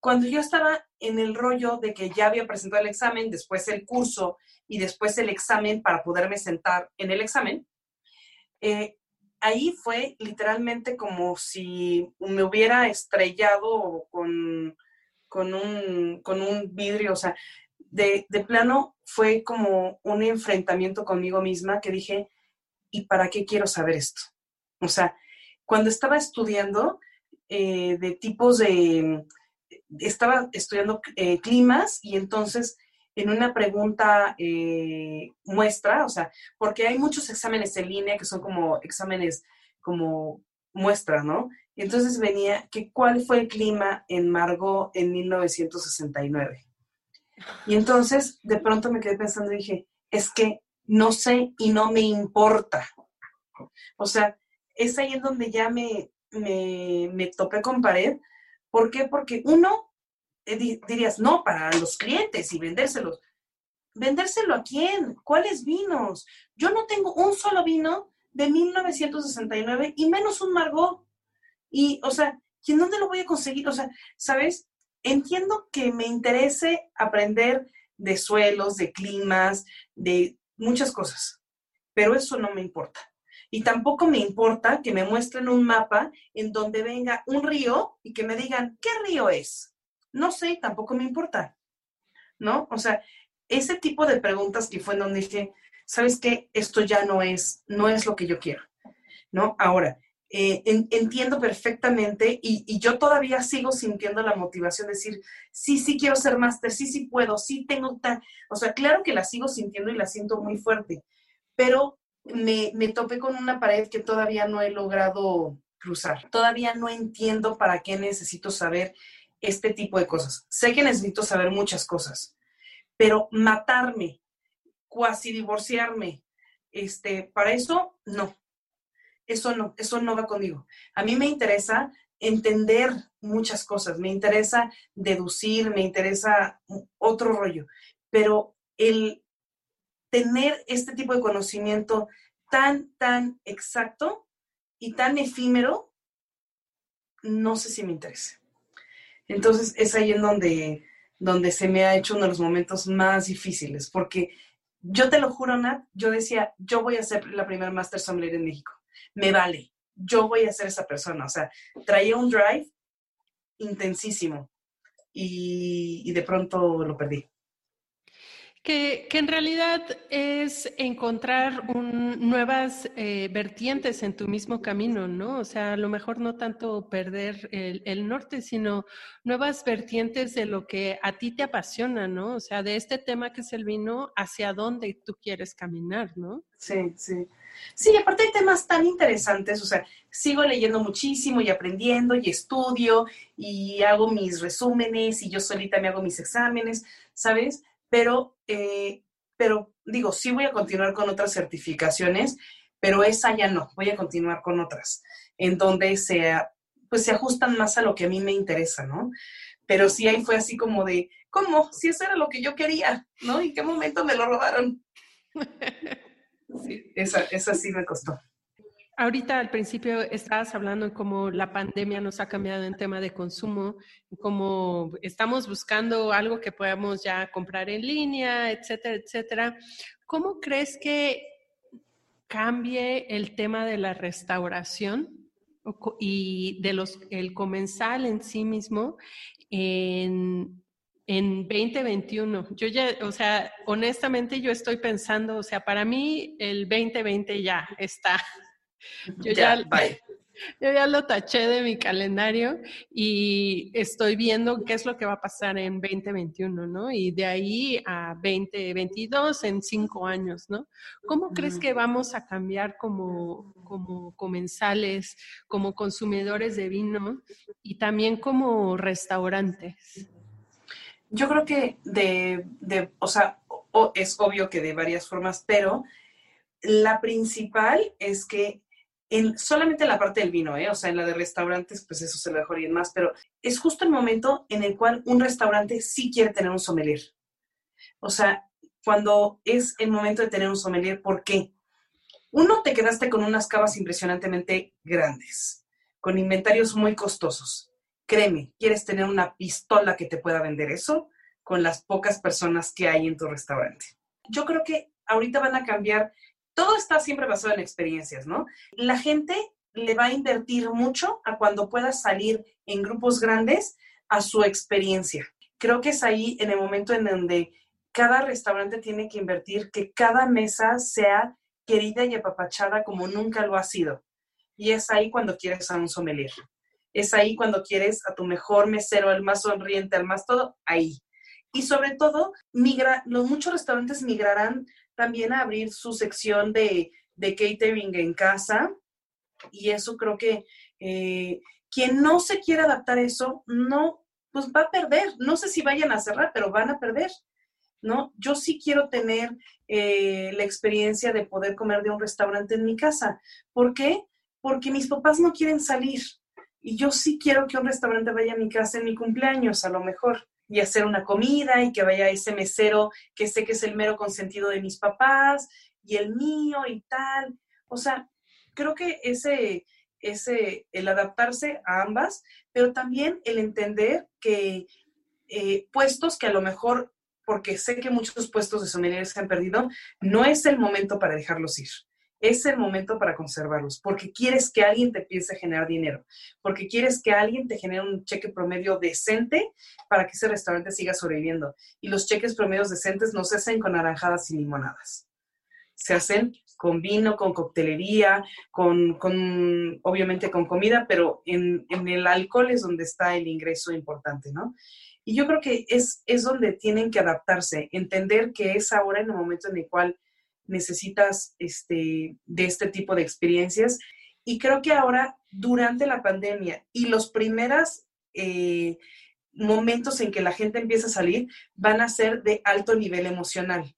cuando yo estaba en el rollo de que ya había presentado el examen, después el curso y después el examen para poderme sentar en el examen, eh, ahí fue literalmente como si me hubiera estrellado con, con, un, con un vidrio, o sea, de, de, plano fue como un enfrentamiento conmigo misma que dije, ¿y para qué quiero saber esto? O sea, cuando estaba estudiando eh, de tipos de, estaba estudiando eh, climas y entonces en una pregunta eh, muestra, o sea, porque hay muchos exámenes en línea que son como exámenes como muestra, ¿no? Y entonces venía que cuál fue el clima en Margot en 1969. Y entonces de pronto me quedé pensando y dije, es que no sé y no me importa. O sea, es ahí en donde ya me, me, me topé con pared, ¿Por qué? Porque uno, eh, dirías, no, para los clientes y vendérselos. ¿Vendérselo a quién? ¿Cuáles vinos? Yo no tengo un solo vino de 1969 y menos un Margot. Y, o sea, ¿quién dónde lo voy a conseguir? O sea, ¿sabes? Entiendo que me interese aprender de suelos, de climas, de muchas cosas, pero eso no me importa. Y tampoco me importa que me muestren un mapa en donde venga un río y que me digan, ¿qué río es? No sé, tampoco me importa. ¿No? O sea, ese tipo de preguntas que fue donde dije, ¿sabes qué? Esto ya no es, no es lo que yo quiero. ¿No? Ahora, eh, entiendo perfectamente y, y, yo todavía sigo sintiendo la motivación de decir, sí, sí quiero ser máster, sí, sí puedo, sí tengo tan, o sea, claro que la sigo sintiendo y la siento muy fuerte, pero me, me topé con una pared que todavía no he logrado cruzar. Todavía no entiendo para qué necesito saber este tipo de cosas. Sé que necesito saber muchas cosas, pero matarme, cuasi divorciarme, este, para eso no. Eso no, eso no va conmigo. A mí me interesa entender muchas cosas, me interesa deducir, me interesa otro rollo, pero el tener este tipo de conocimiento tan, tan exacto y tan efímero, no sé si me interesa. Entonces es ahí en donde, donde se me ha hecho uno de los momentos más difíciles, porque yo te lo juro, Nat, yo decía, yo voy a ser la primera Master Sommelier en México. Me vale, yo voy a ser esa persona. O sea, traía un drive intensísimo y, y de pronto lo perdí. Que, en realidad es encontrar nuevas eh, vertientes en tu mismo camino, ¿no? O sea, a lo mejor no tanto perder el, norte, sino nuevas vertientes de lo que a ti te apasiona, ¿no? O sea, de este tema que es el vino, hacia dónde tú quieres caminar, ¿no? Sí, sí. Sí, aparte hay temas tan interesantes, o sea, sigo leyendo muchísimo y aprendiendo y estudio y hago mis resúmenes y yo solita me hago mis exámenes, ¿sabes? Pero, eh, pero digo, sí voy a continuar con otras certificaciones, pero esa ya no, voy a continuar con otras, en donde se, pues se ajustan más a lo que a mí me interesa, ¿no? Pero sí ahí fue así como de, ¿cómo? Si eso era lo que yo quería, ¿no? ¿En qué momento me lo robaron? (laughs) Sí, esa, esa sí me costó. Ahorita al principio estabas hablando de cómo la pandemia nos ha cambiado en tema de consumo, cómo estamos buscando algo que podamos ya comprar en línea, etcétera, etcétera. ¿Cómo crees que cambie el tema de la restauración y de los el comensal en sí mismo en, en 2021? Yo ya, o sea, honestamente yo estoy pensando, o sea, para mí el 2020 ya está (laughs) yo ya, (laughs) yo ya lo taché de mi calendario y estoy viendo qué es lo que va a pasar en 2021, ¿no? Y de ahí a 2022 en cinco años, ¿no? ¿Cómo crees que vamos a cambiar como, como comensales, como consumidores de vino y también como restaurantes? Yo creo que de, de o sea, es obvio que de varias formas, pero la principal es que en solamente la parte del vino, ¿eh? o sea, en la de restaurantes, pues eso se lo dejo bien más, pero es justo el momento en el cual un restaurante sí quiere tener un sommelier. O sea, cuando es el momento de tener un sommelier, ¿por qué? Uno, te quedaste con unas cavas impresionantemente grandes, con inventarios muy costosos. Créeme, ¿quieres tener una pistola que te pueda vender eso con las pocas personas que hay en tu restaurante? Yo creo que ahorita van a cambiar todo está siempre basado en experiencias, ¿no? La gente le va a invertir mucho a cuando pueda salir en grupos grandes a su experiencia. Creo que es ahí en el momento en donde cada restaurante tiene que invertir que cada mesa sea querida y apapachada como nunca lo ha sido. Y es ahí cuando quieres a un sommelier. Es ahí cuando quieres a tu mejor mesero, al más sonriente, al más todo, ahí. Y sobre todo, los muchos restaurantes migrarán también a abrir su sección de, catering en casa. Y eso creo que eh, quien no se quiere adaptar a eso, no, pues va a perder. No sé si vayan a cerrar, pero van a perder. ¿no? Yo sí quiero tener eh, la experiencia de poder comer de un restaurante en mi casa. ¿Por qué? Porque mis papás no quieren salir. Y yo sí quiero que un restaurante vaya a mi casa en mi cumpleaños, a lo mejor y hacer una comida y que vaya ese mesero que sé que es el mero consentido de mis papás y el mío y tal. O sea, creo que ese, ese, el adaptarse a ambas, pero también el entender que eh, puestos que a lo mejor, porque sé que muchos puestos de sommelier se han perdido, no es el momento para dejarlos ir es el momento para conservarlos, porque quieres que alguien te piense generar dinero, porque quieres que alguien te genere un cheque promedio decente para que ese restaurante siga sobreviviendo. Y los cheques promedios decentes no se hacen con naranjadas y limonadas. Se hacen con vino, con coctelería, con, obviamente con comida, pero en, en, el alcohol es donde está el ingreso importante, ¿no? Y yo creo que es, es donde tienen que adaptarse, entender que es ahora en el momento en el cual necesitas este, de este tipo de experiencias. Y creo que ahora, durante la pandemia y los primeros eh, momentos en que la gente empieza a salir, van a ser de alto nivel emocional,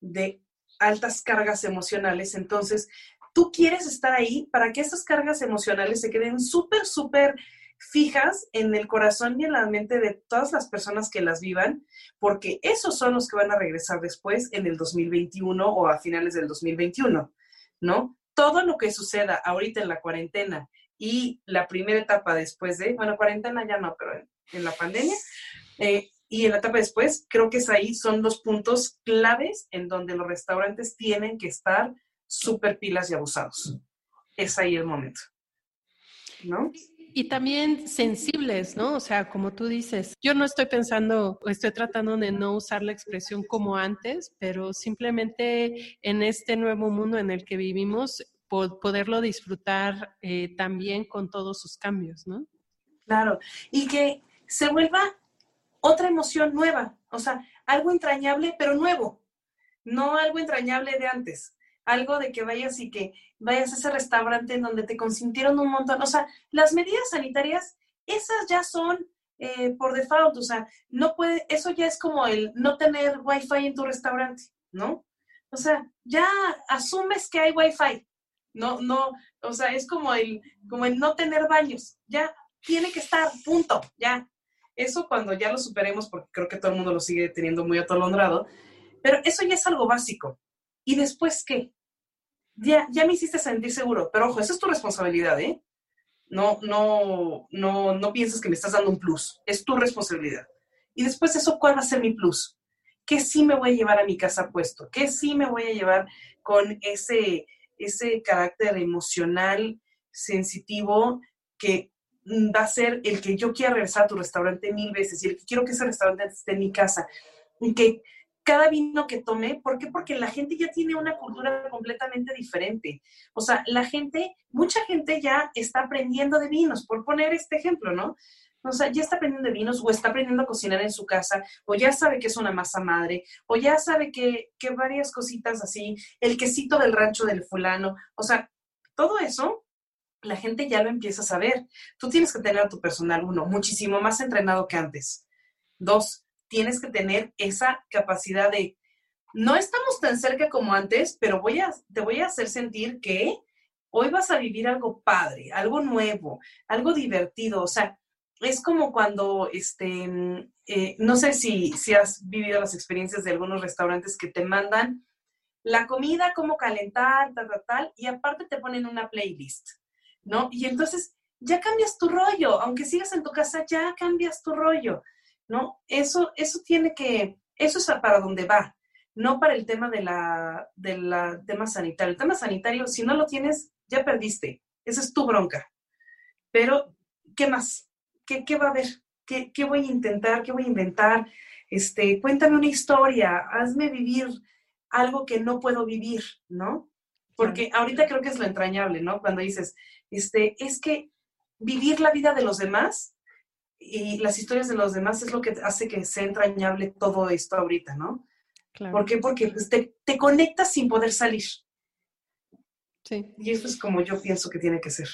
de altas cargas emocionales. Entonces, tú quieres estar ahí para que esas cargas emocionales se queden súper, súper fijas en el corazón y en la mente de todas las personas que las vivan, porque esos son los que van a regresar después en el 2021 o a finales del 2021, ¿no? Todo lo que suceda ahorita en la cuarentena y la primera etapa después de, bueno, cuarentena ya no, pero en, la pandemia, eh, y en la etapa después, creo que es ahí, son los puntos claves en donde los restaurantes tienen que estar súper pilas y abusados. Es ahí el momento. ¿No? Y también sensibles, ¿no? O sea, como tú dices, yo no estoy pensando, estoy tratando de no usar la expresión como antes, pero simplemente en este nuevo mundo en el que vivimos, poderlo disfrutar eh, también con todos sus cambios, ¿no? Claro, y que se vuelva otra emoción nueva, o sea, algo entrañable, pero nuevo, no algo entrañable de antes, algo de que vayas y que vayas a ese restaurante en donde te consintieron un montón, o sea, las medidas sanitarias, esas ya son eh, por default, o sea, no puede, eso ya es como el no tener wifi en tu restaurante, ¿no? O sea, ya asumes que hay wifi, no, no, o sea, es como el, como el no tener baños, ya tiene que estar, punto, ya. Eso cuando ya lo superemos, porque creo que todo el mundo lo sigue teniendo muy atolondrado, pero eso ya es algo básico. ¿Y después qué? Ya, ya me hiciste sentir seguro, pero ojo, esa es tu responsabilidad, ¿eh? No, no, no, no pienses que me estás dando un plus, es tu responsabilidad. Y después eso, ¿cuál va a ser mi plus? ¿Qué sí me voy a llevar a mi casa puesto? ¿Qué sí me voy a llevar con ese, ese carácter emocional, sensitivo, que va a ser el que yo quiera regresar a tu restaurante mil veces y el que quiero que ese restaurante esté en mi casa. Y que cada vino que tome, ¿por qué? Porque la gente ya tiene una cultura completamente diferente. O sea, la gente, mucha gente ya está aprendiendo de vinos, por poner este ejemplo, ¿no? O sea, ya está aprendiendo de vinos o está aprendiendo a cocinar en su casa, o ya sabe que es una masa madre, o ya sabe que, que varias cositas así, el quesito del rancho del fulano, o sea, todo eso la gente ya lo empieza a saber. Tú tienes que tener a tu personal, uno, muchísimo más entrenado que antes. Dos, tienes que tener esa capacidad de, no estamos tan cerca como antes, pero voy a, te voy a hacer sentir que hoy vas a vivir algo padre, algo nuevo, algo divertido. O sea, es como cuando, este, eh, no sé si, si has vivido las experiencias de algunos restaurantes que te mandan la comida, cómo calentar, tal, tal, tal, y aparte te ponen una playlist, ¿no? Y entonces ya cambias tu rollo, aunque sigas en tu casa, ya cambias tu rollo, ¿no? Eso, eso tiene que, eso es para donde va, no para el tema de la, del tema sanitario. El tema sanitario, si no lo tienes, ya perdiste, esa es tu bronca. Pero, ¿qué más? ¿Qué, va a haber? ¿Qué, voy a intentar? ¿Qué voy a inventar? Este, cuéntame una historia, hazme vivir algo que no puedo vivir, ¿no? Porque ahorita creo que es lo entrañable, ¿no? Cuando dices, este, es que vivir la vida de los demás y las historias de los demás es lo que hace que sea entrañable todo esto ahorita, ¿no? ¿Por qué? Porque pues, te, te, conectas sin poder salir. Sí. Y eso es como yo pienso que tiene que ser.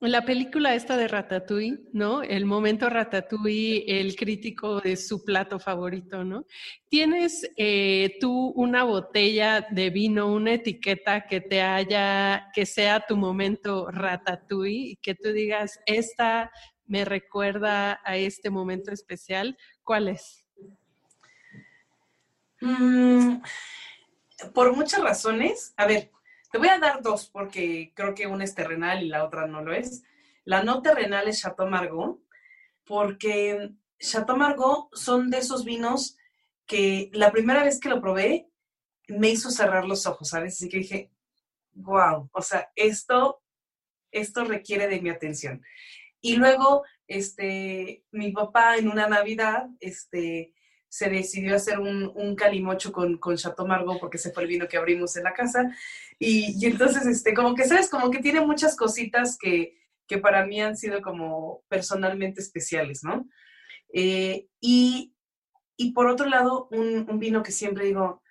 La película esta de Ratatouille, ¿no? El momento Ratatouille, el crítico de su plato favorito, ¿no? ¿Tienes eh, tú una botella de vino, una etiqueta que te haya, que sea tu momento Ratatouille y que tú digas, esta me recuerda a este momento especial? ¿Cuál es? Mm, por muchas razones. A ver, te voy a dar dos porque creo que una es terrenal y la otra no lo es. La no terrenal es Chateau Margaux, porque Chateau Margaux son de esos vinos que la primera vez que lo probé me hizo cerrar los ojos, ¿sabes? Así que dije, wow, o sea, esto, esto requiere de mi atención. Y luego, este, mi papá en una Navidad, este, se decidió hacer un, un calimocho con, con Chateau Margaux porque se fue el vino que abrimos en la casa. Y, entonces, este, como que, ¿sabes? Como que tiene muchas cositas que, que para mí han sido como personalmente especiales, ¿no? Eh, y, y, por otro lado, un, un, vino que siempre digo,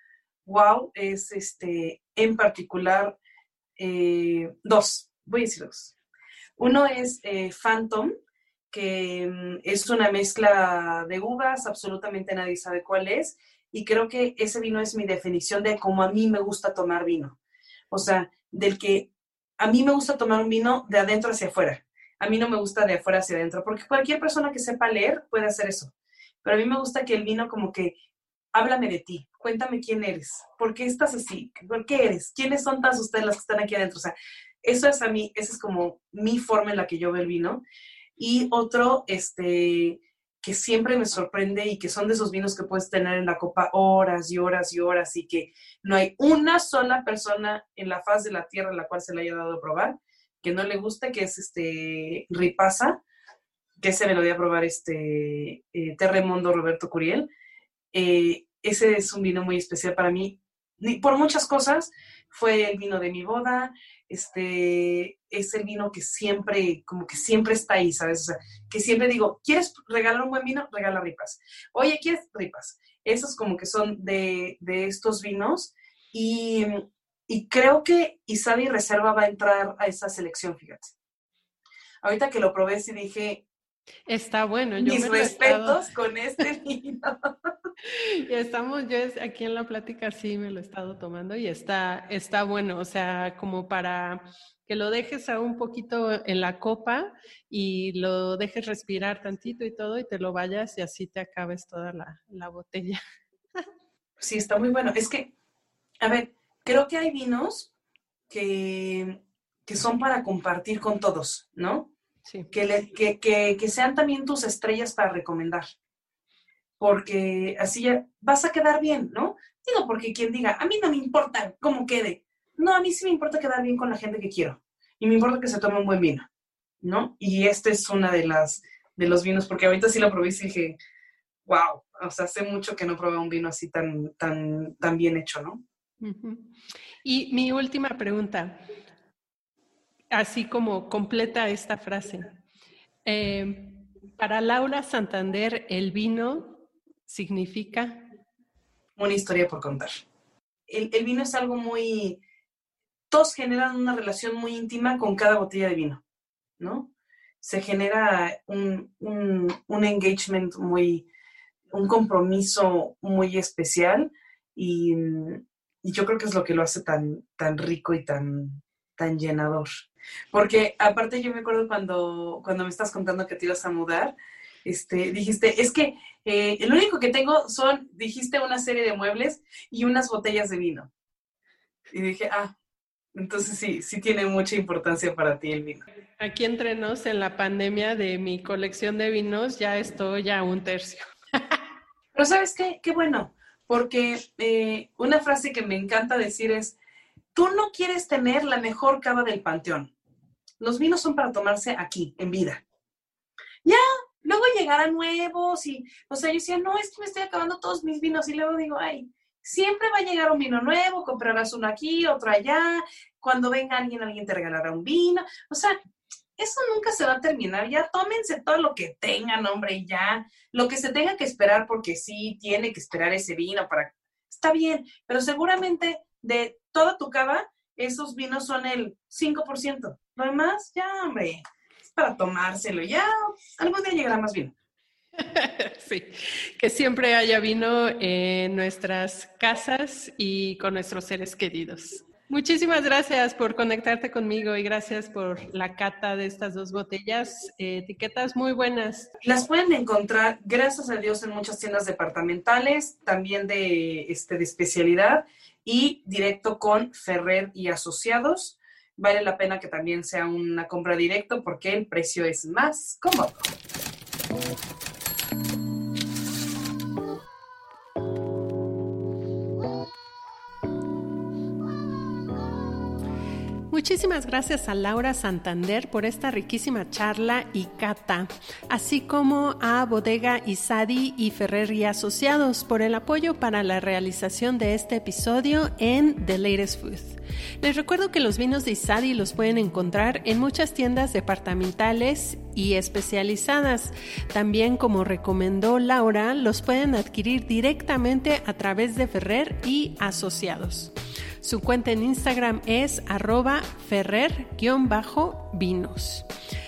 wow, es este, en particular, eh, dos, voy a decir dos. Uno es eh, Phantom, que mm, es una mezcla de uvas, absolutamente nadie sabe cuál es, y creo que ese vino es mi definición de cómo a mí me gusta tomar vino. O sea, del que a mí me gusta tomar un vino de adentro hacia afuera. A mí no me gusta de afuera hacia adentro, porque cualquier persona que sepa leer puede hacer eso. Pero a mí me gusta que el vino como que, háblame de ti, cuéntame quién eres, por qué estás así, por qué eres, quiénes son todas ustedes las que están aquí adentro. O sea, eso es a mí, esa es como mi forma en la que yo veo el vino. Y otro, este, que siempre me sorprende y que son de esos vinos que puedes tener en la copa horas y horas y horas y que no hay una sola persona en la faz de la tierra a la cual se le haya dado a probar, que no le guste, que es este Ripasa, que se me lo voy a probar este eh, Terremondo Roberto Curiel. Eh, ese es un vino muy especial para mí, por muchas cosas. Fue el vino de mi boda, este, es el vino que siempre, como que siempre está ahí, ¿sabes? O sea, que siempre digo, ¿quieres regalar un buen vino? Regala ripas. Oye, ¿quieres ripas? Esos como que son de, de estos vinos y, y creo que Isabi Reserva va a entrar a esa selección, fíjate. Ahorita que lo probé, sí dije, Está bueno. Yo mis respetos con este (laughs) vino. (laughs) ya estamos, yo aquí en la plática sí me lo he estado tomando y está, está bueno, o sea, como para que lo dejes a un poquito en la copa y lo dejes respirar tantito y todo y te lo vayas y así te acabes toda la, la botella. (laughs) sí, está muy bueno. Es que, a ver, creo que hay vinos que, que son para compartir con todos, ¿no? Sí. Que, que, que, que sean también tus estrellas para recomendar porque así ya vas a quedar bien, ¿no? Digo, porque quien diga, a mí no me importa cómo quede. No, a mí sí me importa quedar bien con la gente que quiero. Y me importa que se tome un buen vino, ¿no? Y este es una de las de los vinos, porque ahorita sí lo probé y dije, wow, o sea, hace mucho que no probé un vino así tan, tan, tan bien hecho, ¿no? Y mi última pregunta, así como completa esta frase. Eh, para Laura Santander, el vino significa? Una historia por contar. El, vino es algo muy... Todos generan una relación muy íntima con cada botella de vino, ¿no? Se genera un, engagement muy, un compromiso muy especial y, yo creo que es lo que lo hace tan, tan rico y tan, tan llenador. Porque aparte yo me acuerdo cuando, cuando me estás contando que te ibas a mudar, este, dijiste, es que eh, el único que tengo son, dijiste, una serie de muebles y unas botellas de vino. Y dije, ah, entonces sí, sí tiene mucha importancia para ti el vino. Aquí entre nos, en la pandemia de mi colección de vinos, ya estoy a un tercio. (laughs) Pero sabes qué, qué bueno, porque eh, una frase que me encanta decir es, tú no quieres tener la mejor cava del panteón. Los vinos son para tomarse aquí, en vida. Ya, luego llegarán nuevos y, o sea, yo decía, no, es que me estoy acabando todos mis vinos y luego digo, ay, siempre va a llegar un vino nuevo, comprarás uno aquí, otro allá, cuando venga alguien, alguien te regalará un vino, o sea, eso nunca se va a terminar, ya tómense todo lo que tengan, hombre, y ya, lo que se tenga que esperar, porque sí, tiene que esperar ese vino para, está bien, pero seguramente de toda tu cava, esos vinos son el 5%, lo demás, ya, hombre, para tomárselo. Ya algún día llegará más vino. (laughs) Sí, que siempre haya vino en nuestras casas y con nuestros seres queridos. Muchísimas gracias por conectarte conmigo y gracias por la cata de estas dos botellas, eh, etiquetas muy buenas. Las pueden encontrar, gracias a Dios, en muchas tiendas departamentales, también de, este, de especialidad y directo con Ferrer y Asociados vale la pena que también sea una compra directo porque el precio es más cómodo. Muchísimas gracias a Laura Santander por esta riquísima charla y cata, así como a Bodega Isadi y Ferrer y Asociados por el apoyo para la realización de este episodio en The Latest Food. Les recuerdo que los vinos de Isadi los pueden encontrar en muchas tiendas departamentales y especializadas. También, como recomendó Laura, los pueden adquirir directamente a través de Ferrer y Asociados. Su cuenta en Instagram es arroba ferrer-vinos.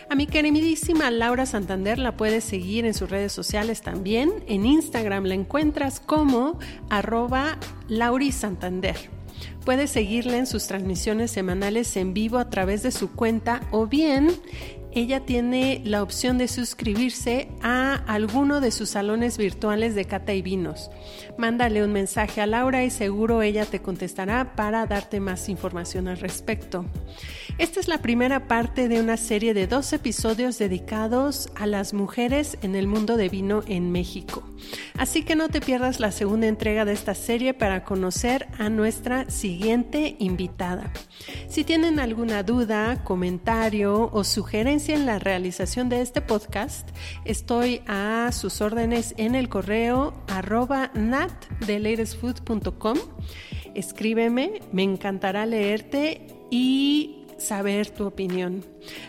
A mi queridísima Laura Santander la puedes seguir en sus redes sociales también. En Instagram la encuentras como arroba Santander. Puedes seguirla en sus transmisiones semanales en vivo a través de su cuenta o bien ella tiene la opción de suscribirse a alguno de sus salones virtuales de cata y vinos. Mándale un mensaje a Laura y seguro ella te contestará para darte más información al respecto. Esta es la primera parte de una serie de dos episodios dedicados a las mujeres en el mundo de vino en México. Así que no te pierdas la segunda entrega de esta serie para conocer a nuestra siguiente invitada. Si tienen alguna duda, comentario o sugerencia en la realización de este podcast, estoy a sus órdenes en el correo arroba. Escríbeme, me encantará leerte y saber tu opinión.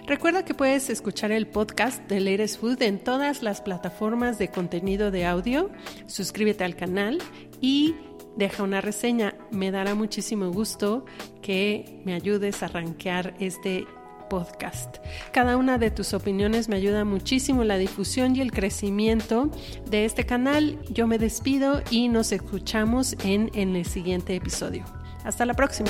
Recuerda que puedes escuchar el podcast de Latest Food en todas las plataformas de contenido de audio. Suscríbete al canal y deja una reseña. Me dará muchísimo gusto que me ayudes a rankear este podcast. Cada una de tus opiniones me ayuda muchísimo la difusión y el crecimiento de este canal. Yo me despido y nos escuchamos en, en el siguiente episodio. Hasta la próxima.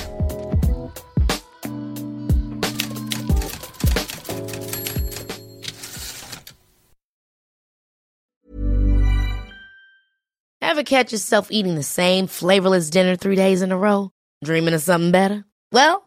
Ever catch yourself eating the same flavorless dinner three days in a row? Dreaming of something better? Well,